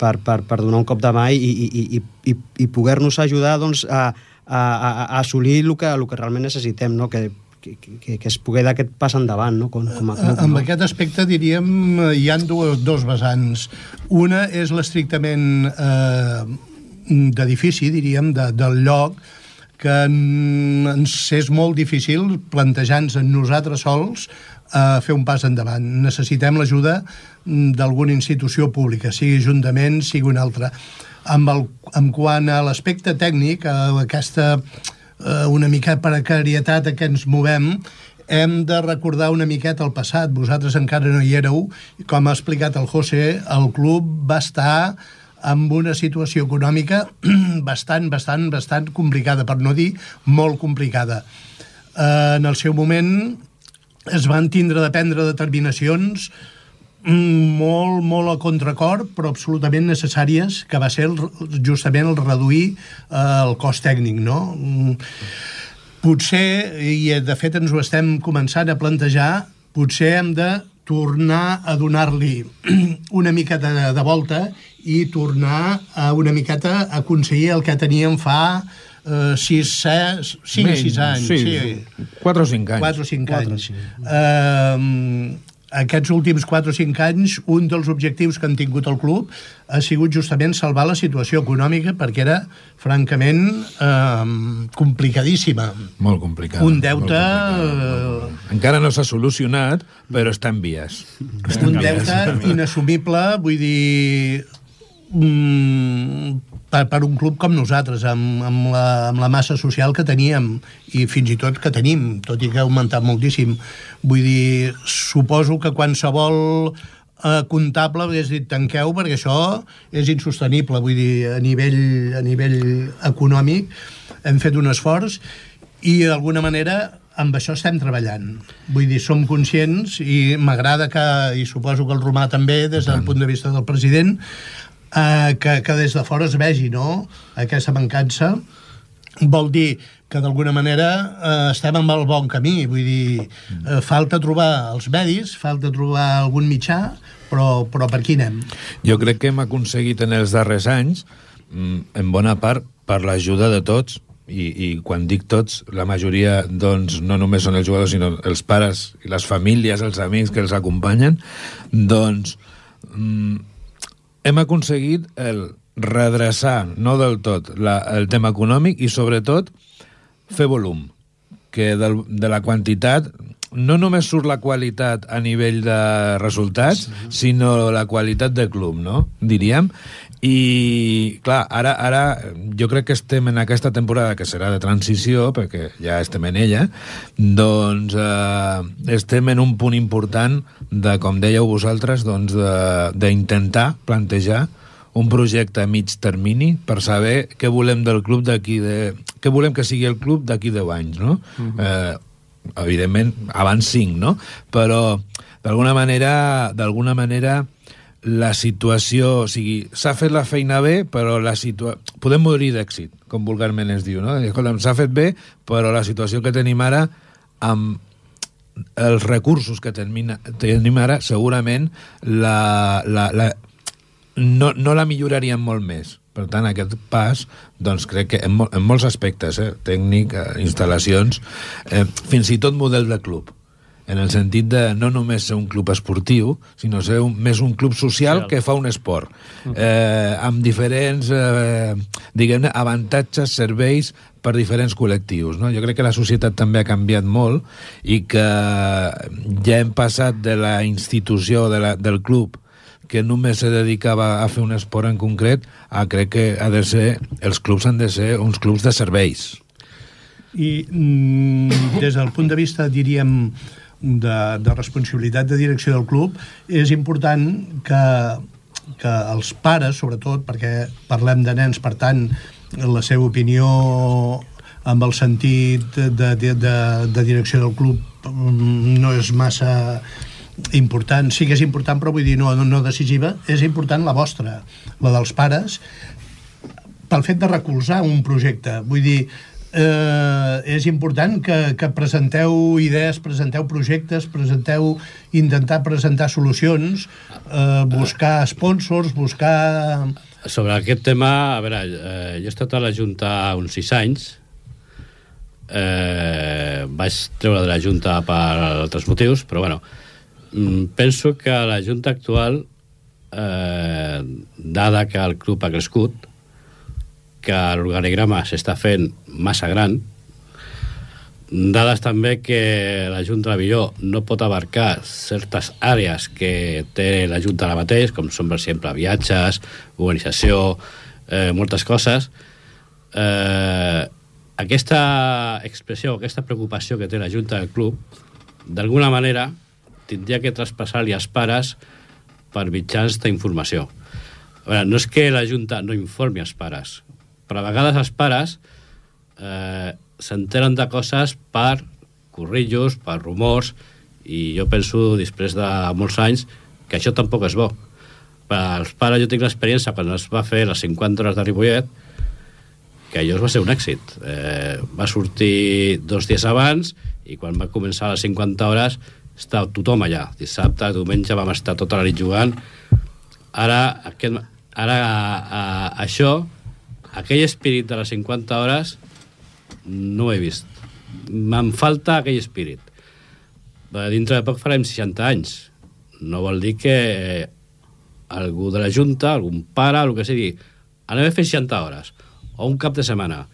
per, per, per donar un cop de mà i, i, i, i, i poder-nos ajudar doncs, a, a, a, a assolir el que, el que realment necessitem, no? que, que, que, que es pugui dar aquest pas endavant no? com, com a club. Amb No? aquest aspecte, diríem, eh, hi han dos, dos vessants. Una és l'estrictament eh, d'edifici, diríem, de, del lloc, que en- ens és molt difícil plantejar-nos en nosaltres sols a fer un pas endavant. Necessitem l'ajuda mm, d'alguna institució pública, sigui Ajuntament, sigui una altra. Amb, el, amb quant a l'aspecte tècnic, a aquesta eh, una mica precarietat a què ens movem, hem de recordar una miqueta el passat. Vosaltres encara no hi éreu, com ha explicat el José, el club va estar amb una situació econòmica bastant, bastant, bastant complicada, per no dir molt complicada. Eh, en el seu moment es van tindre de prendre determinacions mm, molt, molt a contracor, però absolutament necessàries, que va ser el, justament el reduir eh, el cost tècnic, no? Mm, Potser, i de fet ens ho estem començant a plantejar, potser hem de tornar a donar-li una miqueta de, de volta i tornar a una miqueta a aconseguir el que teníem fa eh, 6, 6, 5 o 6 anys. Sí, 4 o 5 anys. 4 o 5 anys. Eh, aquests últims 4 o 5 anys, un dels objectius que han tingut el club ha sigut justament salvar la situació econòmica perquè era, francament, eh, complicadíssima. Molt complicat. Un deute... complicat. eh, Encara no s'ha solucionat, però està en vies. Està un en vies. deute inassumible, vull dir, mm, per, per un club com nosaltres, amb, amb, la, amb la massa social que teníem i fins i tot que tenim, tot i que ha augmentat moltíssim. Vull dir, suposo que qualsevol eh, comptable hagués dit tanqueu perquè això és insostenible, vull dir, a nivell, a nivell econòmic hem fet un esforç i d'alguna manera amb això estem treballant. Vull dir, som conscients i m'agrada que, i suposo que el Romà també, des del punt de vista del president, eh, que, que des de fora es vegi no? aquesta mancança vol dir que d'alguna manera eh, estem amb el bon camí vull dir, eh, falta trobar els medis falta trobar algun mitjà però, però per aquí anem Jo crec que hem aconseguit en els darrers anys, mm, en bona part, per l'ajuda de tots, i, i quan dic tots, la majoria doncs, no només són els jugadors, sinó els pares i les famílies, els amics que els acompanyen, doncs mm, hem aconseguit el redreçar, no del tot, la, el tema econòmic i sobretot fer volum que del, de la quantitat no només surt la qualitat a nivell de resultats, sinó la qualitat de club, no? Diríem. I, clar, ara, ara jo crec que estem en aquesta temporada, que serà de transició, perquè ja estem en ella, doncs eh, estem en un punt important de, com dèieu vosaltres, doncs d'intentar plantejar un projecte a mig termini per saber què volem del club d'aquí de... què volem que sigui el club d'aquí 10 anys, no? Uh -huh. eh, evidentment, abans 5, no? Però, d'alguna manera, d'alguna manera, la situació, o sigui, s'ha fet la feina bé, però la situació... Podem morir d'èxit, com vulgarment es diu, no? Escolta'm, s'ha fet bé, però la situació que tenim ara, amb els recursos que tenim, ara, segurament la, la, la, no, no la milloraríem molt més. Per tant, aquest pas, doncs crec que en, mol, en molts aspectes, eh, tècnic, eh, instal·lacions, eh, fins i tot model de club, en el sentit de no només ser un club esportiu, sinó ser un, més un club social Social. que fa un esport, eh, amb diferents, eh, diguem-ne, avantatges, serveis per diferents col·lectius. No? Jo crec que la societat també ha canviat molt i que ja hem passat de la institució de la, del club que només se dedicava a fer un esport en concret, a crec que ha de ser, els clubs han de ser uns clubs de serveis. i mm, des del punt de vista, diríem, de, de responsabilitat de direcció del club, és important que, que els pares, sobretot, perquè parlem de nens, per tant, la seva opinió amb el sentit de, de, de, de direcció del club mm, no és massa important, sí que és important però vull dir no, no decisiva, és important la vostra, la dels pares pel fet de recolzar un projecte. Vull dir, eh, és important que, que presenteu idees, presenteu projectes, presenteu intentar presentar solucions, eh, buscar sponsors, buscar... Sobre aquest tema, a veure, eh, jo he estat a la Junta uns sis anys, eh, vaig treure de la Junta per altres motius, però bueno, mm, penso que la Junta actual, eh, dada que el club ha crescut, que l'organigrama s'està fent massa gran, dades també que la Junta de Villó no pot abarcar certes àrees que té la Junta ara mateix, com són, per exemple, viatges, organització, eh, moltes coses. Eh, aquesta expressió, aquesta preocupació que té la Junta del Club, d'alguna manera tindria que traspassar-li als pares per mitjans d'informació. No és que la Junta no informi als pares, però a vegades els pares eh, s'enteren de coses per corrillos, per rumors, i jo penso, després de molts anys, que això tampoc és bo. Per als pares, jo tinc l'experiència quan es va fer les 50 hores de Ripollet, que allò va ser un èxit. Eh, va sortir dos dies abans i quan va començar les 50 hores estava tothom allà. Dissabte, diumenge vam estar tota la nit jugant. Ara, aquest, ara a, a, això, aquell espírit de les 50 hores no ho he vist. Me'n falta aquell espírit. Dintre de poc farem 60 anys. No vol dir que eh, algú de la Junta, algun pare, el que sigui, anem a fer 60 hores o un cap de setmana.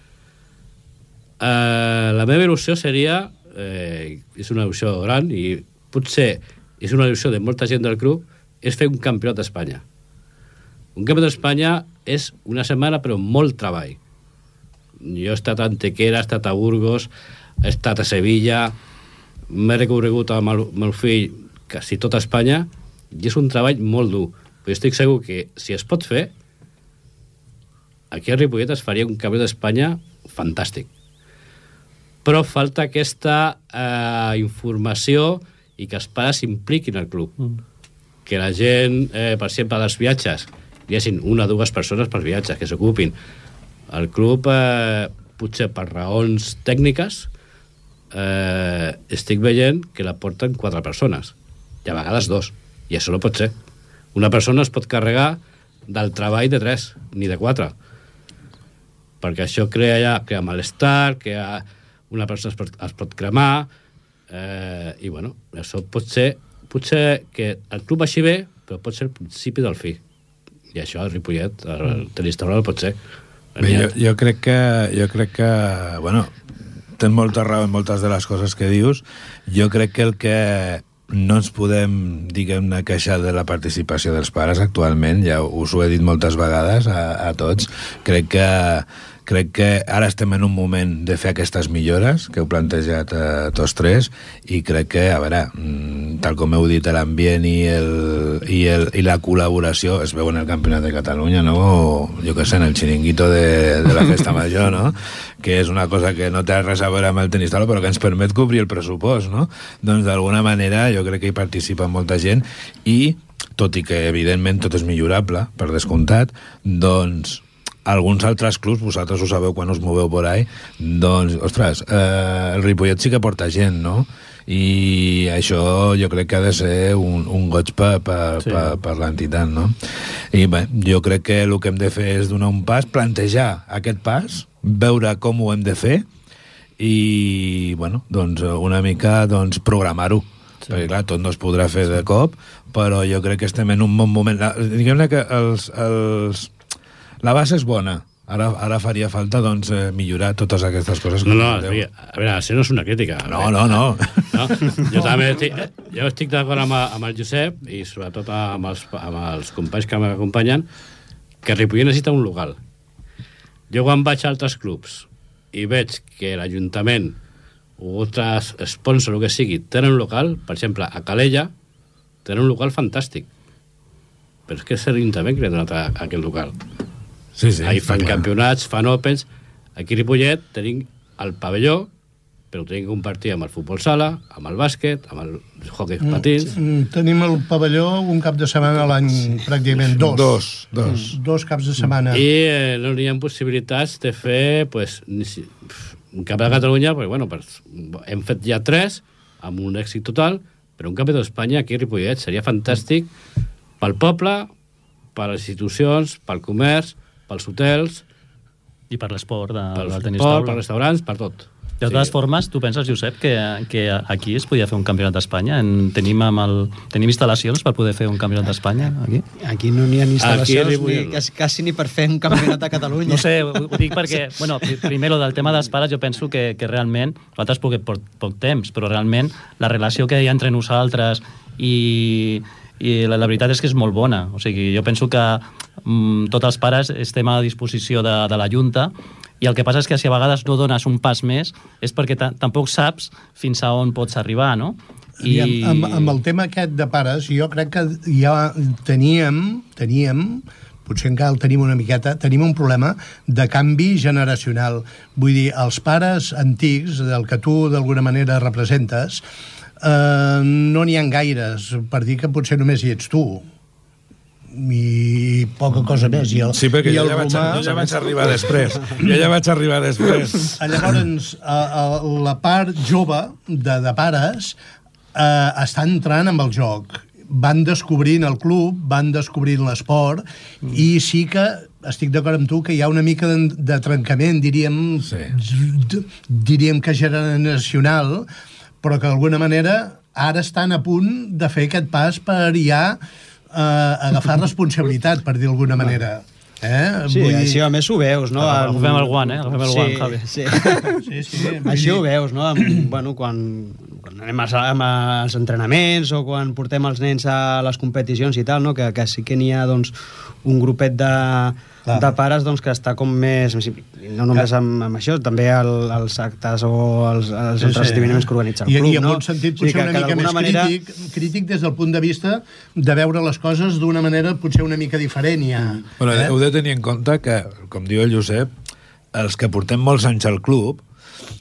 Eh, la meva il·lusió seria, eh, és una il·lusió gran i potser és una il·lusió de molta gent del club, és fer un campionat d'Espanya. Un campionat d'Espanya és una setmana però molt treball. Jo he estat a Antequera, he estat a Burgos, he estat a Sevilla, m'he recorregut amb el meu fill quasi tota Espanya i és un treball molt dur. Però estic segur que si es pot fer, aquí a Ripollet es faria un campionat d'Espanya fantàstic. Però falta aquesta eh, informació i que els pares s'impliquin al club. Mm. Que la gent, eh, per exemple, dels viatges, hi hagin una o dues persones per viatges que s'ocupin. El club, eh, potser per raons tècniques, eh, estic veient que la porten quatre persones, i a vegades dos, i això no pot ser. Una persona es pot carregar del treball de tres, ni de quatre perquè això crea ja crea malestar, crea una persona es pot, es pot cremar, eh, i bueno, això pot ser, potser que el club vagi bé, però pot ser el principi del fi. I això el Ripollet, el, el tenis taula, pot ser. Bé, jo, jo, crec que, jo crec que, bueno, tens molta raó en moltes de les coses que dius. Jo crec que el que no ens podem, diguem-ne, queixar de la participació dels pares actualment, ja us ho he dit moltes vegades a, a tots, crec que crec que ara estem en un moment de fer aquestes millores que heu plantejat eh, tots tres i crec que, a veure, mm, tal com heu dit, l'ambient i, el, i, el, i la col·laboració es veu en el Campionat de Catalunya, no? O, jo què sé, en el xiringuito de, de la Festa Major, no? que és una cosa que no té res a veure amb el tenis taula, però que ens permet cobrir el pressupost, no? Doncs d'alguna manera jo crec que hi participa molta gent i, tot i que evidentment tot és millorable, per descomptat, doncs alguns altres clubs, vosaltres ho sabeu quan us moveu por ahí, doncs, ostres, eh, el Ripollet sí que porta gent, no? i això jo crec que ha de ser un, un goig per, per, sí. per, per l'entitat, no? I bé, jo crec que el que hem de fer és donar un pas, plantejar aquest pas, veure com ho hem de fer i, bueno, doncs una mica doncs, programar-ho. Sí. Perquè, clar, tot no es podrà fer de cop, però jo crec que estem en un bon moment. Diguem-ne que els, els, la base és bona. Ara, ara faria falta doncs, eh, millorar totes aquestes coses. No, no, a veure, això no és una crítica. No, no, no. no? Jo també estic, jo estic d'acord amb, amb el Josep i sobretot amb els, amb els companys que m'acompanyen que Ripollet necessita un local. Jo quan vaig a altres clubs i veig que l'Ajuntament o altres sponsors o el que sigui tenen un local, per exemple, a Calella tenen un local fantàstic però és que és l'Ajuntament que li ha donat a, a aquest local Sí, sí, Ahí fan clar. campionats, fan opens. Aquí a Ripollet tenim el pavelló, però ho tenim que compartir amb el futbol sala, amb el bàsquet, amb el hockey mm, patins... Mm, tenim el pavelló un cap de setmana a l'any, sí. pràcticament dos. Dos, dos. Mm, dos caps de setmana. I eh, no hi ha possibilitats de fer, pues, ni si, un campionat de Catalunya, pues, bueno, pues, hem fet ja tres, amb un èxit total, però un campionat d'Espanya aquí a Ripollet seria fantàstic pel poble, per les institucions, pel comerç, pels hotels, I per l'esport de, del tenis taula. pels restaurants, per tot. De totes formes, tu penses, Josep, que, que aquí es podia fer un campionat d'Espanya? En- Tenim, amb el, tenim instal·lacions per poder fer un campionat d'Espanya aquí? Aquí no n'hi ha ni instal·lacions, Aquí ni, quasi, quasi ni per fer un campionat a Catalunya. No sé, ho, ho dic perquè, bueno, pri- primer, del tema dels pares, jo penso que, que realment, nosaltres poc, poc, poc temps, però realment la relació que hi ha entre nosaltres i, i la, la veritat és que és molt bona. O sigui, jo penso que mm, tots els pares estem a disposició de, de la Junta i el que passa és que si a vegades no dones un pas més és perquè ta tampoc saps fins a on pots arribar, no? I... Amb, amb el tema aquest de pares, jo crec que ja teníem, teníem potser encara el tenim una miqueta, tenim un problema de canvi generacional. Vull dir, els pares antics, del que tu d'alguna manera representes, eh, no n'hi ha gaires, per dir que potser només hi ets tu i poca cosa més. I el, Sí, perquè i jo el ja, vaig, romà... jo ja vaig arribar després. Jo ja vaig arribar després. Llavors, a, a, la part jove de, de pares eh, està entrant amb el joc. Van descobrint el club, van descobrint l'esport, mm. i sí que estic d'acord amb tu que hi ha una mica de, de trencament, diríem, Sí. diríem que generacional, però que d'alguna manera ara estan a punt de fer aquest pas per ja eh, agafar responsabilitat, per dir d'alguna manera. Eh? Sí, així a més ho veus, no? Agafem el guant, eh? Agafem el sí, guant, Javi. Sí. Sí, sí. Així ho veus, no? Amb, bueno, quan anem als, als entrenaments o quan portem els nens a les competicions i tal, no? que, que sí que n'hi ha doncs, un grupet de, Clar. de pares doncs, que està com més... No només amb, amb això, també el, els actes o els, els Sí, sí. altres esdeveniments que organitza el I, club. I en no? un sentit O sigui potser una mica més manera... crític, crític des del punt de vista de veure les coses d'una manera potser una mica diferent ja. Bueno, eh? heu de tenir en compte que, com diu el Josep, els que portem molts anys al club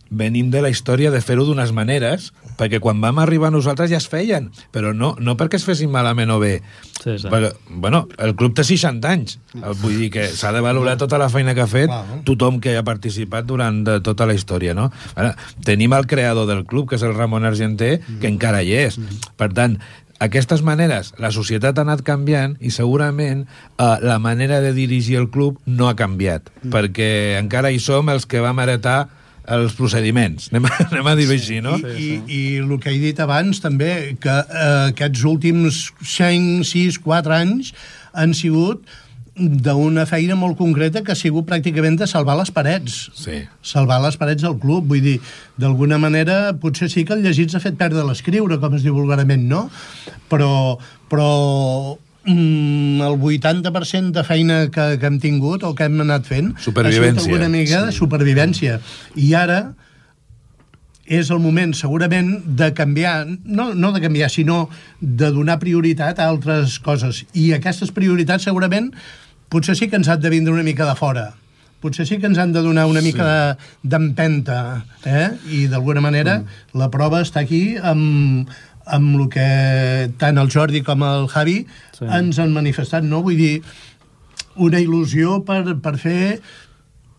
venim de la història de fer-ho d'unes maneres, perquè quan vam arribar nosaltres ja es feien, però no, no perquè es fessin malament o bé. Sí, sí. Perquè, bueno, el club té 60 anys, vull dir que s'ha de valorar tota la feina que ha fet tothom que ha participat durant de tota la història, no? Ara, tenim el creador del club, que és el Ramon Argenté, que encara hi és. Per tant, aquestes maneres, la societat ha anat canviant i segurament eh, la manera de dirigir el club no ha canviat, perquè encara hi som els que vam heretar els procediments, anem a, anem a dir-ho així, no? I, i, I el que he dit abans també, que eh, aquests últims 5, 6, 4 anys han sigut d'una feina molt concreta que ha sigut pràcticament de salvar les parets. Sí. Salvar les parets del club. Vull dir, d'alguna manera, potser sí que el llegit s'ha fet perdre l'escriure, com es diu vulgarament, no? Però, però mm, el 80% de feina que, que hem tingut o que hem anat fent Supervivència. ha sigut alguna mica de supervivència. I ara és el moment segurament de canviar, no, no de canviar, sinó de donar prioritat a altres coses. I aquestes prioritats segurament potser sí que ens han de vindre una mica de fora. Potser sí que ens han de donar una mica de- d'empenta. Eh? I d'alguna manera mm. la prova està aquí amb, amb el que tant el Jordi com el Javi Sí. ens han manifestat. No? Vull dir, una il·lusió per, per fer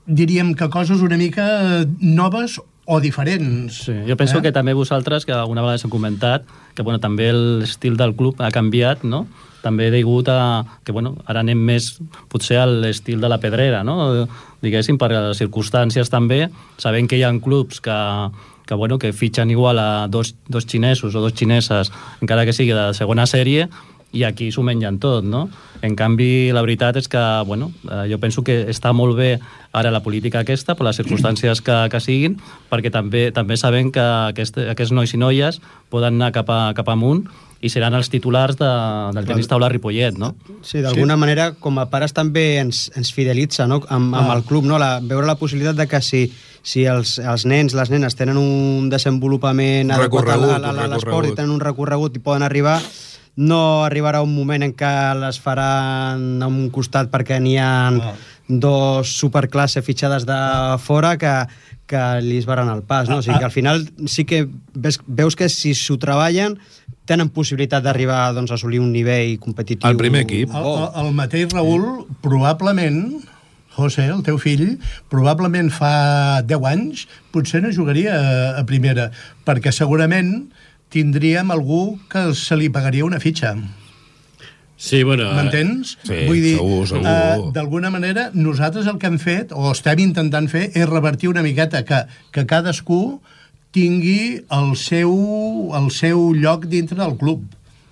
diríem que coses una mica noves o diferents. Sí, jo penso eh? que també vosaltres, que alguna vegada s'ha comentat, que bueno, també l'estil del club ha canviat, no? també degut a que bueno, ara anem més potser a l'estil de la pedrera, no? diguéssim, per les circumstàncies també, sabent que hi ha clubs que, que, bueno, que fitxen igual a dos, dos xinesos o dos xineses, encara que sigui de segona sèrie, i aquí s'ho mengen tot, no? En canvi, la veritat és que, bueno, eh, jo penso que està molt bé ara la política aquesta, per les circumstàncies que, que siguin, perquè també també sabem que aquest, aquests nois i noies poden anar cap, a, cap amunt i seran els titulars de, del tenis taula Ripollet, no? Sí, d'alguna sí. manera, com a pares també ens, ens fidelitza no? amb, amb el club, no? la, veure la possibilitat de que si, si els, els nens, les nenes tenen un desenvolupament adequat a l'esport i tenen un recorregut i poden arribar, no arribarà un moment en què les faran a un costat perquè n'hi ha Ah. dos superclasse fitxades de fora que, que li esbaran el pas, no? O sigui que al final sí que ves, veus que si s'ho treballen tenen possibilitat d'arribar doncs, a assolir un nivell competitiu Al primer equip. El, el, el mateix Raül, probablement, José, el teu fill, probablement fa 10 anys, potser no jugaria a, a primera, perquè segurament tindríem algú que se li pagaria una fitxa. Sí, bueno... ara- M'entens? Sí, Vull dir, segur, segur. eh, d'alguna manera, nosaltres el que hem fet, o estem intentant fer, és revertir una miqueta que, que cadascú tingui el seu, el seu lloc dintre del club.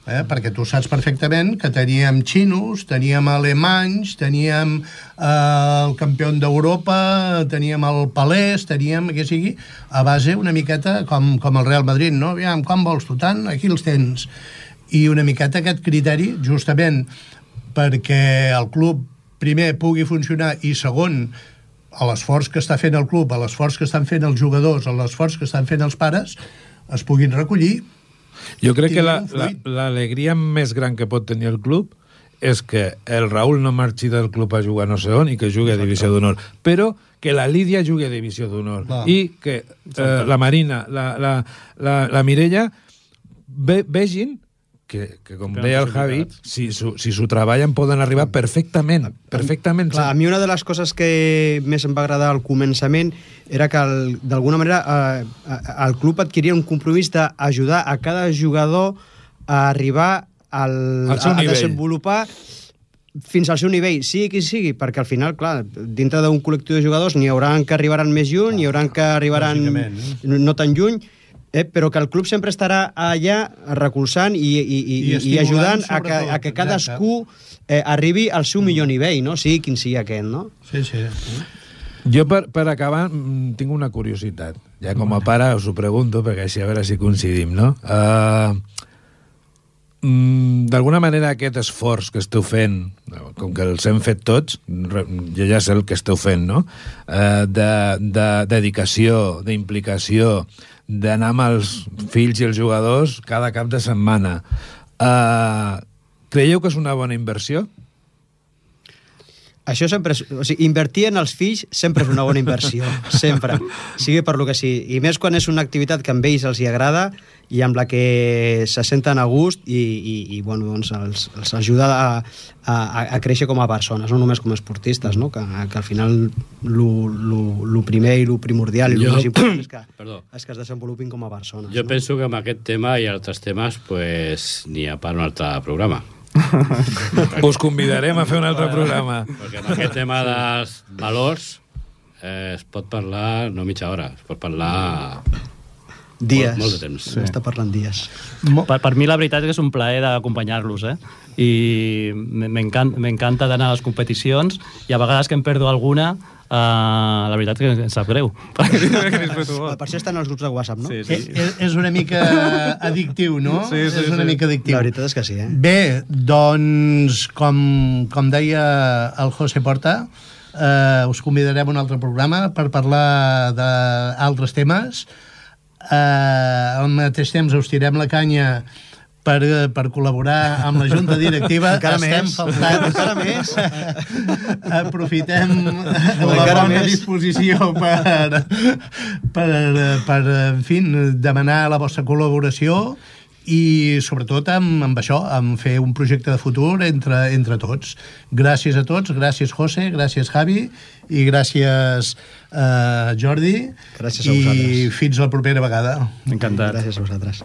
Eh? Perquè tu saps perfectament que teníem xinos, teníem alemanys, teníem eh, el campió d'Europa, teníem el palès, teníem, que sigui, a base una miqueta com, com el Real Madrid, no? Aviam, quan vols tu tant? Aquí els tens i una miqueta aquest criteri justament perquè el club primer pugui funcionar i segon a l'esforç que està fent el club, a l'esforç que estan fent els jugadors, a l'esforç que estan fent els pares, es puguin recollir. Jo crec que la- un la- l'alegria més gran que pot tenir el club és que el Raül no marxi del club a jugar no sé on i que jugui a Divisió d'Honor, però que la Lídia jugui a Divisió d'Honor i que eh, la Marina, la, la, la, la Mirella ve, vegin que, que com deia el Javi, si s'ho si treballen poden arribar perfectament, perfectament. Clar, a mi una de les coses que més em va agradar al començament era que d'alguna manera eh, eh, el club adquiria un compromís d'ajudar a cada jugador a arribar al, Al seu a, a desenvolupar fins al seu nivell, sigui qui sigui, perquè al final, clar, dintre d'un col·lectiu de jugadors n'hi haurà que arribaran més lluny, n'hi haurà que arribaran lògicament, no tan lluny, eh, però que el club sempre estarà allà recolzant i, i, i, I i, ajudant a que, a que cadascú eh, arribi al seu millor nivell, no? sigui quin sigui aquest, no? Sí, sí. Jo, per, per acabar, mm, tinc una curiositat. Ja com a pare us ho pregunto, perquè així a veure si coincidim, no? Uh, mm, D'alguna manera aquest esforç que esteu fent, com que els hem fet tots, jo ja sé el que esteu fent, no? Uh, de, de dedicació, d'implicació, d'anar amb els fills i els jugadors cada cap de setmana. Uh, creieu que és una bona inversió? Això sempre és... O sigui, invertir en els fills sempre és una bona inversió. sempre. Sigui per lo que sigui. I més quan és una activitat que amb ells els hi agrada i amb la que se senten a gust i, i, i bueno, doncs els, els ajuda a, a, a créixer com a persones, no només com a esportistes, no? que, que al final lo, lo, lo primer i lo primordial i Jo- lo més important és que, Perdó. és que es desenvolupin com a persones. Jo no? penso que amb aquest tema i altres temes pues, n'hi ha per un altre programa. Us convidarem a fer un altre programa. Perquè amb aquest tema dels valors eh, es pot parlar no mitja hora, es pot parlar Dies. molt, molt de temps. Sí. Està parlant dies. Per, per mi la veritat és que és un plaer d'acompanyar-los, eh? I m'encanta m'encanta d'anar a les competicions i a vegades que em perdo alguna, uh, la veritat que em sap greu. Per això estan els grups de WhatsApp, no? Sí, És, sí. és, és una mica addictiu, no? Sí, sí, és una sí. mica addictiu. La veritat és que sí, eh? Bé, doncs, com, com deia el José Porta, eh, us convidarem a un altre programa per parlar d'altres temes. Eh, al mateix temps us tirem la canya per, per col·laborar amb la Junta Directiva. Encara Estem més. faltant. Encara més. Aprofitem la Encara bona més. disposició per, per, per, en fi, demanar la vostra col·laboració i sobretot amb, amb això, amb fer un projecte de futur entre, entre tots. Gràcies a tots, gràcies José, gràcies Javi i gràcies eh, Jordi. Gràcies a I vosaltres. fins la propera vegada. Encantat. Gràcies a vosaltres.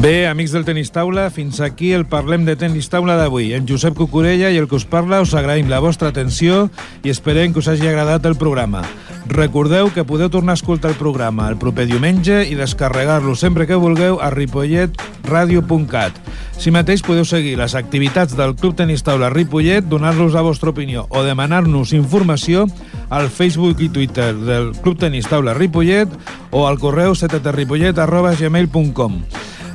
Bé, amics del Tenis Taula, fins aquí el Parlem de Tenis Taula d'avui. En Josep Cucurella i el que us parla us agraïm la vostra atenció i esperem que us hagi agradat el programa. Recordeu que podeu tornar a escoltar el programa el proper diumenge i descarregar-lo sempre que vulgueu a ripolletradio.cat. Si mateix podeu seguir les activitats del Club Tenis Taula Ripollet, donar-los la vostra opinió o demanar-nos informació al Facebook i Twitter del Club Tenis Taula Ripollet o al correu seteterripollet.gmail.com.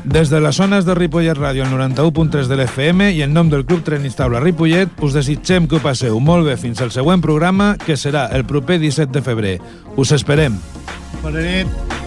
Des de les zones de Ripollet Ràdio al 91.3 de l'FM i en nom del Club Tenis Taula Ripollet us desitgem que ho passeu molt bé fins al següent programa que serà el proper 17 de febrer. Us esperem. Bona nit.